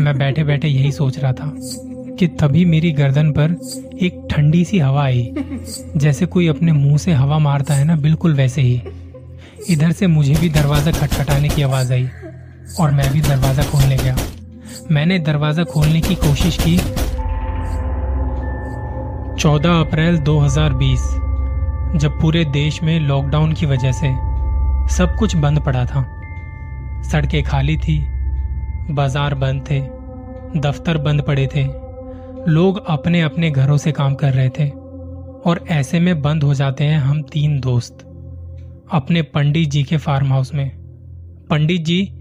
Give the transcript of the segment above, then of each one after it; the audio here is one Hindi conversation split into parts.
मैं बैठे बैठे यही सोच रहा था कि तभी मेरी गर्दन पर एक ठंडी सी हवा आई। जैसे कोई अपने मुँह से हवा मारता है ना, बिल्कुल वैसे ही। इधर से मुझे भी दरवाज़ा खटखटाने की आवाज़ आई और मैं भी दरवाज़ा खोलने गया। मैंने दरवाज़ा खोलने की कोशिश की। 14 अप्रैल 2020 जब पूरे देश में लॉकडाउन की वजह से सब कुछ बंद पड़ा था। सड़कें खाली थी बाज़ार बंद थे, दफ्तर बंद पड़े थे। लोग अपने अपने घरों से काम कर रहे थे। और ऐसे में बंद हो जाते हैं हम तीन दोस्त, अपने पंडित जी के फार्म हाउस में। पंडित जी,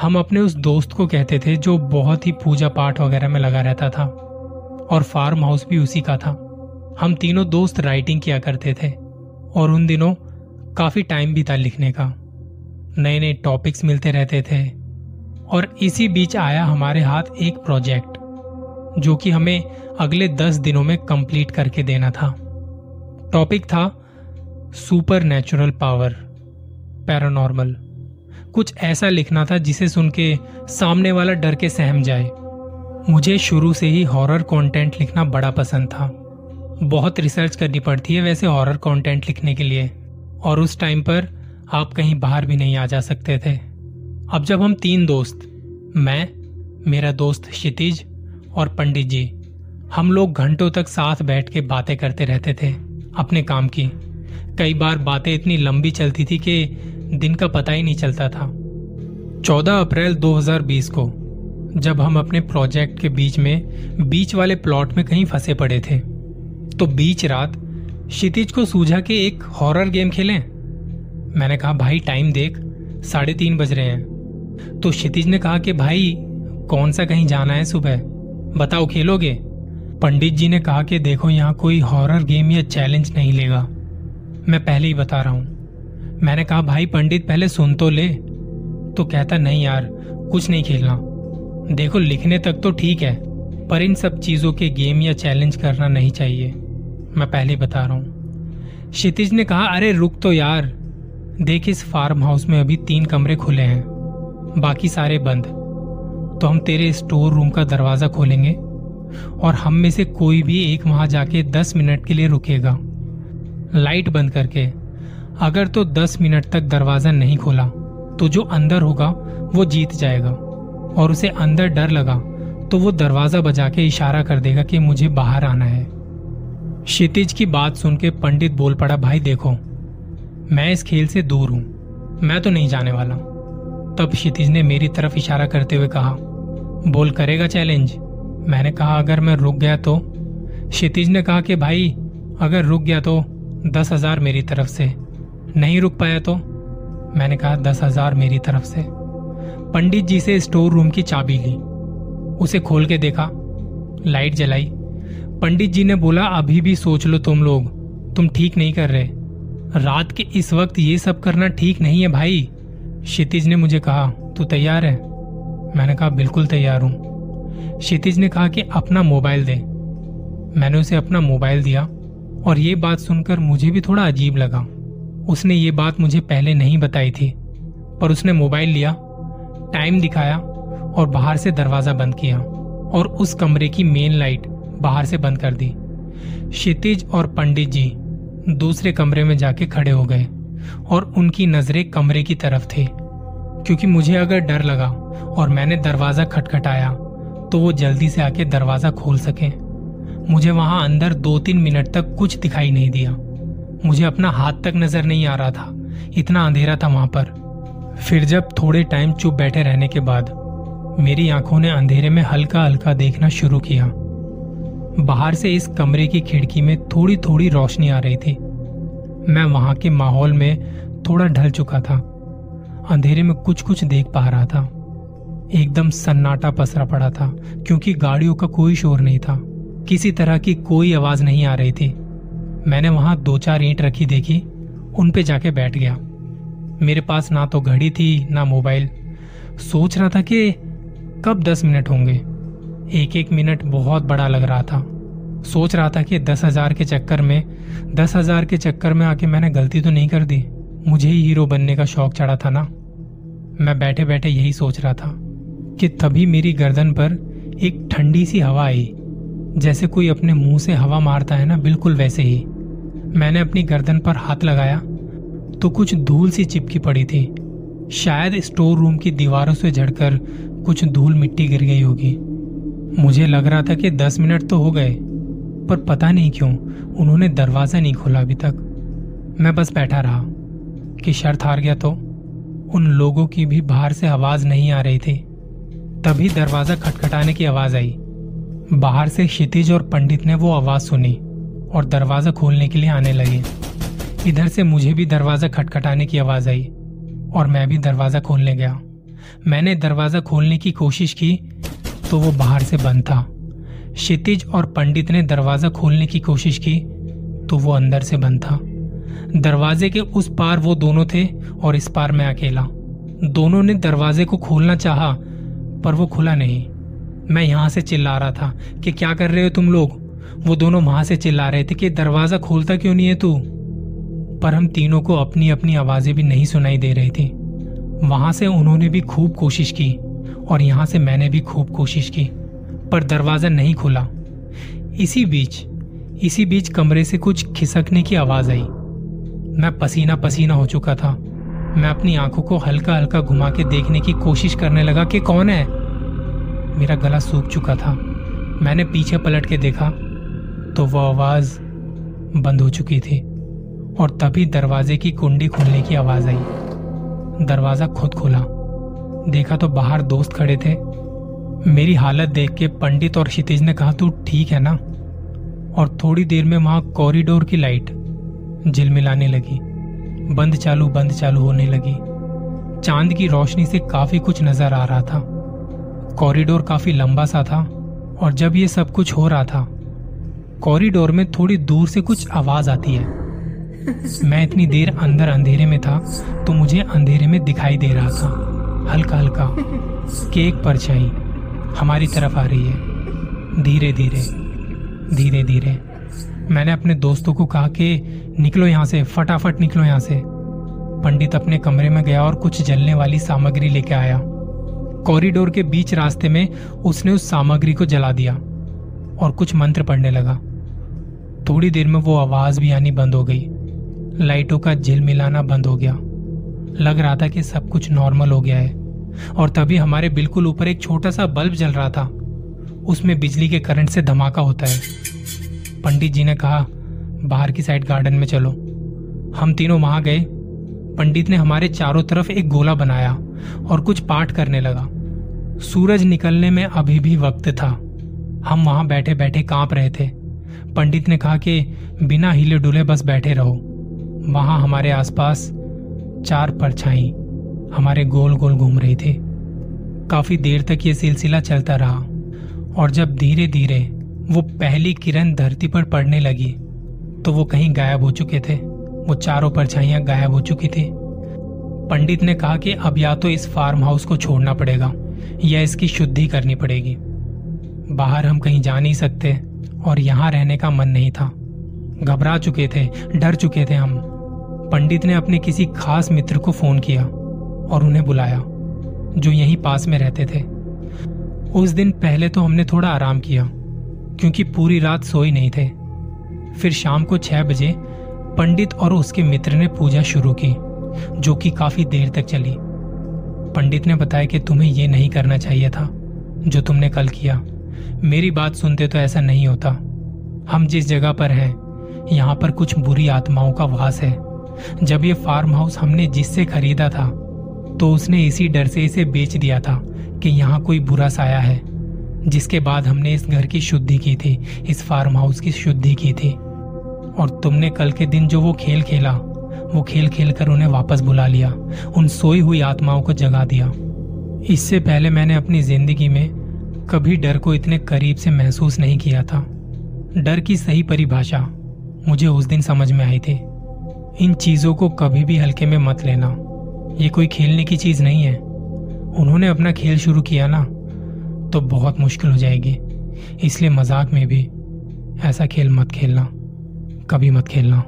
हम अपने उस दोस्त को कहते थे जो बहुत ही पूजा पाठ वगैरह में लगा रहता था। और फार्म हाउस भी उसी का था। हम तीनों दोस्त राइटिंग किया करते थे। और उन दिनों काफ़ी टाइम भी था लिखने का। नए नए टॉपिक्स मिलते रहते थे। और इसी बीच आया हमारे हाथ एक प्रोजेक्ट, जो कि हमें अगले दस दिनों में कंप्लीट करके देना था। टॉपिक था सुपर नेचुरल पावर, पैरानॉर्मल। कुछ ऐसा लिखना था जिसे सुन के सामने वाला डर के सहम जाए। मुझे शुरू से ही हॉरर कंटेंट लिखना बड़ा पसंद था। बहुत रिसर्च करनी पड़ती है वैसे हॉरर कंटेंट लिखने के लिए, और उस टाइम पर आप कहीं बाहर भी नहीं आ जा सकते थे। अब जब हम तीन दोस्त, मैं, मेरा दोस्त क्षितिज और पंडित जी, हम लोग घंटों तक साथ बैठ के बातें करते रहते थे, अपने काम की। कई बार बातें इतनी लंबी चलती थी कि दिन का पता ही नहीं चलता था। 14 अप्रैल 2020 को, जब हम अपने प्रोजेक्ट के बीच में, बीच वाले प्लॉट में कहीं फंसे पड़े थे तो बीच रात क्षितिज को सूझा कि एक हॉरर गेम खेलें। मैंने कहा, भाई, टाइम देख, साढ़े तीन बज रहे हैं। तो क्षितिज ने कहा कि भाई, कौन सा कहीं जाना है सुबह? बताओ, खेलोगे? पंडित जी ने कहा कि देखो, यहाँ कोई हॉरर गेम या चैलेंज नहीं लेगा। मैं पहले ही बता रहा हूँ। मैंने कहा, भाई, पंडित, पहले सुन तो ले। तो कहता, नहीं यार, कुछ नहीं खेलना। देखो, लिखने तक तो ठीक है, पर इन सब चीज़ों के गेम या चैलेंज करना नहीं चाहिए। मैं पहले बता रहा हूँ। क्षितिज ने कहा, अरे, रुक तो यार। देख, इस फार्म हाउस में अभी तीन कमरे खुले हैं। बाकी सारे बंद। तो हम तेरे स्टोर रूम का दरवाज़ा खोलेंगे और हम में से कोई भी एक वहाँ जाके दस मिनट के लिए रुकेगा। लाइट बंद करके। अगर तो दस मिनट तक दरवाज़ा नहीं खोला तो जो अंदर होगा, वो जीत जाएगा। और उसे अंदर डर लगा तो वो दरवाज़ा बजा के इशारा कर देगा कि मुझे बाहर आना है। क्षितिज की बात सुन के पंडित बोल पड़ा भाई देखो, मैं इस खेल से दूर हूँ, मैं तो नहीं जाने वाला। तब क्षितिज ने मेरी तरफ़ इशारा करते हुए कहा, बोल, करेगा चैलेंज मैंने कहा, अगर मैं रुक गया तो? क्षितिज ने कहा कि, भाई, अगर रुक गया तो दस हज़ार मेरी तरफ़ से। नहीं रुक पाया तो? मैंने कहा, दस हज़ार मेरी तरफ़ से। पंडित जी से स्टोर रूम की चाबी ली। उसे खोल के देखा, लाइट जलाई। पंडित जी ने बोला, अभी भी सोच लो तुम लोग, तुम ठीक नहीं कर रहे। रात के इस वक्त ये सब करना ठीक नहीं है भाई। क्षितिज ने मुझे कहा, तू तैयार है? मैंने कहा, बिल्कुल तैयार हूँ। क्षितिज ने कहा कि, अपना मोबाइल दे। मैंने उसे अपना मोबाइल दिया और ये बात सुनकर मुझे भी थोड़ा अजीब लगा। उसने ये बात मुझे पहले नहीं बताई थी, पर उसने मोबाइल लिया, टाइम दिखाया और बाहर से दरवाज़ा बंद किया और उस कमरे की मेन लाइट बाहर से बंद कर दी। क्षितिज और पंडित जी दूसरे कमरे में जाके खड़े हो गए। और उनकी नज़रें कमरे की तरफ़ थे, क्योंकि मुझे अगर डर लगा और मैंने दरवाज़ा खटखटाया तो वो जल्दी से आके दरवाज़ा खोल सके। मुझे वहाँ अंदर दो तीन मिनट तक कुछ दिखाई नहीं दिया। मुझे अपना हाथ तक नज़र नहीं आ रहा था, इतना अंधेरा था वहाँ पर। फिर जब थोड़े टाइम चुप बैठे रहने के बाद, मेरी आँखों ने अंधेरे में हल्का हल्का देखना शुरू किया। बाहर से इस कमरे की खिड़की में थोड़ी थोड़ी रोशनी आ रही थी। मैं वहाँ के माहौल में थोड़ा ढल चुका था। अंधेरे में कुछ कुछ देख पा रहा था। एकदम सन्नाटा पसरा पड़ा था, क्योंकि गाड़ियों का कोई शोर नहीं था। किसी तरह की कोई आवाज़ नहीं आ रही थी। मैंने वहाँ दो चार ईंट रखी देखी, उन पे जाके बैठ गया। मेरे पास ना तो घड़ी थी, ना मोबाइल। सोच रहा था कि कब दस मिनट होंगे। एक एक मिनट बहुत बड़ा लग रहा था। सोच रहा था कि दस हज़ार के चक्कर में, दस हज़ार के चक्कर में आके मैंने गलती तो नहीं कर दी। मुझे ही हीरो बनने का शौक चढ़ा था ना। मैं बैठे बैठे यही सोच रहा था कि तभी मेरी गर्दन पर एक ठंडी सी हवा आई। जैसे कोई अपने मुँह से हवा मारता है ना, बिल्कुल वैसे ही। मैंने अपनी गर्दन पर हाथ लगाया तो कुछ धूल सी चिपकी पड़ी थी। शायद स्टोर रूम की दीवारों से झड़कर कुछ धूल मिट्टी गिर गई होगी। मुझे लग रहा था कि दस मिनट तो हो गए। पर पता नहीं क्यों उन्होंने दरवाज़ा नहीं खोला अभी तक। मैं बस बैठा रहा कि शर्त हार गया तो उन लोगों की भी बाहर से आवाज़ नहीं आ रही थी। तभी दरवाज़ा खटखटाने की आवाज़ आई। बाहर से क्षितिज और पंडित ने वो आवाज़ सुनी और दरवाज़ा खोलने के लिए आने लगे। इधर से मुझे भी दरवाज़ा खटखटाने की आवाज़ आई और मैं भी दरवाज़ा खोलने गया। मैंने दरवाज़ा खोलने की कोशिश की तो वो बाहर से बंद था। क्षितिज और पंडित ने दरवाज़ा खोलने की कोशिश की तो वो अंदर से बंद था। दरवाजे के उस पार वो दोनों थे और इस पार मैं अकेला। दोनों ने दरवाजे को खोलना चाहा, पर वो खुला नहीं। मैं यहाँ से चिल्ला रहा था कि क्या कर रहे हो तुम लोग? वो दोनों वहाँ से चिल्ला रहे थे कि दरवाज़ा खोलता क्यों नहीं है तू? पर हम तीनों को अपनी अपनी आवाज़ें भी नहीं सुनाई दे रही थी। वहाँ से उन्होंने भी खूब कोशिश की और यहाँ से मैंने भी खूब कोशिश की। पर दरवाज़ा नहीं खुला। इसी बीच इसी बीच कमरे से कुछ खिसकने की आवाज़ आई। मैं पसीना पसीना हो चुका था। मैं अपनी आँखों को हल्का हल्का घुमा के देखने की कोशिश करने लगा कि कौन है। मेरा गला सूख चुका था। मैंने पीछे पलट के देखा तो वह आवाज़ बंद हो चुकी थी, और तभी दरवाजे की कुंडी खुलने की आवाज़ आई। दरवाज़ा खुद खुला। देखा तो बाहर दोस्त खड़े थे। मेरी हालत देख के पंडित और क्षितिज ने कहा, तू ठीक है ना? और थोड़ी देर में वहाँ कॉरिडोर की लाइट झिलमिलाने लगी। बंद चालू बंद चालू होने लगी। चाँद की रोशनी से काफ़ी कुछ नज़र आ रहा था। कॉरिडोर काफ़ी लंबा सा था और जब ये सब कुछ हो रहा था, कॉरिडोर में थोड़ी दूर से कुछ आवाज़ आती है। मैं इतनी देर अंदर अंधेरे में था तो मुझे अंधेरे में दिखाई दे रहा था हल्का हल्का केक परछाई। हमारी तरफ़ आ रही है। धीरे धीरे धीरे धीरे। मैंने अपने दोस्तों को कहा कि निकलो यहाँ से, फटाफट निकलो यहाँ से। पंडित अपने कमरे में गया और कुछ जलने वाली सामग्री लेके आया। कॉरिडोर के बीच रास्ते में उसने उस सामग्री को जला दिया और कुछ मंत्र पढ़ने लगा। थोड़ी देर में वो आवाज़ भी आनी बंद हो गई। लाइटों का झिलमिलाना बंद हो गया। लग रहा था कि सब कुछ नॉर्मल हो गया है। और तभी हमारे बिल्कुल ऊपर एक छोटा सा बल्ब जल रहा था। उसमें बिजली के करंट से धमाका होता है। पंडित जी ने कहा, बाहर की साइड गार्डन में चलो। हम तीनों वहाँ गए। पंडित ने हमारे चारों तरफ़ एक गोला बनाया और कुछ पाठ करने लगा। सूरज निकलने में अभी भी वक्त था। हम वहाँ बैठे बैठे काँप रहे थे। पंडित ने कहा कि बिना हिले डुले बस बैठे रहो। वहाँ हमारे आसपास चार परछाई हमारे गोल गोल घूम रही थी। काफ़ी देर तक ये सिलसिला चलता रहा, और जब धीरे धीरे वो पहली किरण धरती पर पड़ने लगी तो वो कहीं गायब हो चुके थे। वो चारों परछाइयाँ गायब हो चुकी थी। पंडित ने कहा कि अब या तो इस फार्म हाउस को छोड़ना पड़ेगा, या इसकी शुद्धि करनी पड़ेगी। बाहर हम कहीं जा नहीं सकते, और यहाँ रहने का मन नहीं था। घबरा चुके थे, डर चुके थे हम। पंडित ने अपने किसी खास मित्र को फ़ोन किया। और उन्हें बुलाया, जो यहीं पास में रहते थे। उस दिन पहले तो हमने थोड़ा आराम किया, क्योंकि पूरी रात सोई नहीं थे। फिर शाम को छह बजे पंडित और उसके मित्र ने पूजा शुरू की, जो कि काफ़ी देर तक चली। पंडित ने बताया कि तुम्हें यह नहीं करना चाहिए था, जो तुमने कल किया। मेरी बात सुनते तो ऐसा नहीं होता। हम जिस जगह पर हैं, यहाँ पर कुछ बुरी आत्माओं का वास है। जब ये फार्म हाउस हमने जिससे खरीदा था तो उसने इसी डर से इसे बेच दिया था कि यहाँ कोई बुरा साया है, जिसके बाद हमने इस घर की शुद्धि की थी, इस फार्म हाउस की शुद्धि की थी। और तुमने कल के दिन जो वो खेल खेला, वो खेल खेल कर उन्हें वापस बुला लिया, उन सोई हुई आत्माओं को जगा दिया। इससे पहले मैंने अपनी ज़िंदगी में कभी डर को इतने करीब से महसूस नहीं किया था। डर की सही परिभाषा मुझे उस दिन समझ में आई थी। इन चीज़ों को कभी भी हल्के में मत लेना। ये कोई खेलने की चीज़ नहीं है। उन्होंने अपना खेल शुरू किया ना तो बहुत मुश्किल हो जाएगी। इसलिए मज़ाक में भी ऐसा खेल मत खेलना, कभी मत खेलना।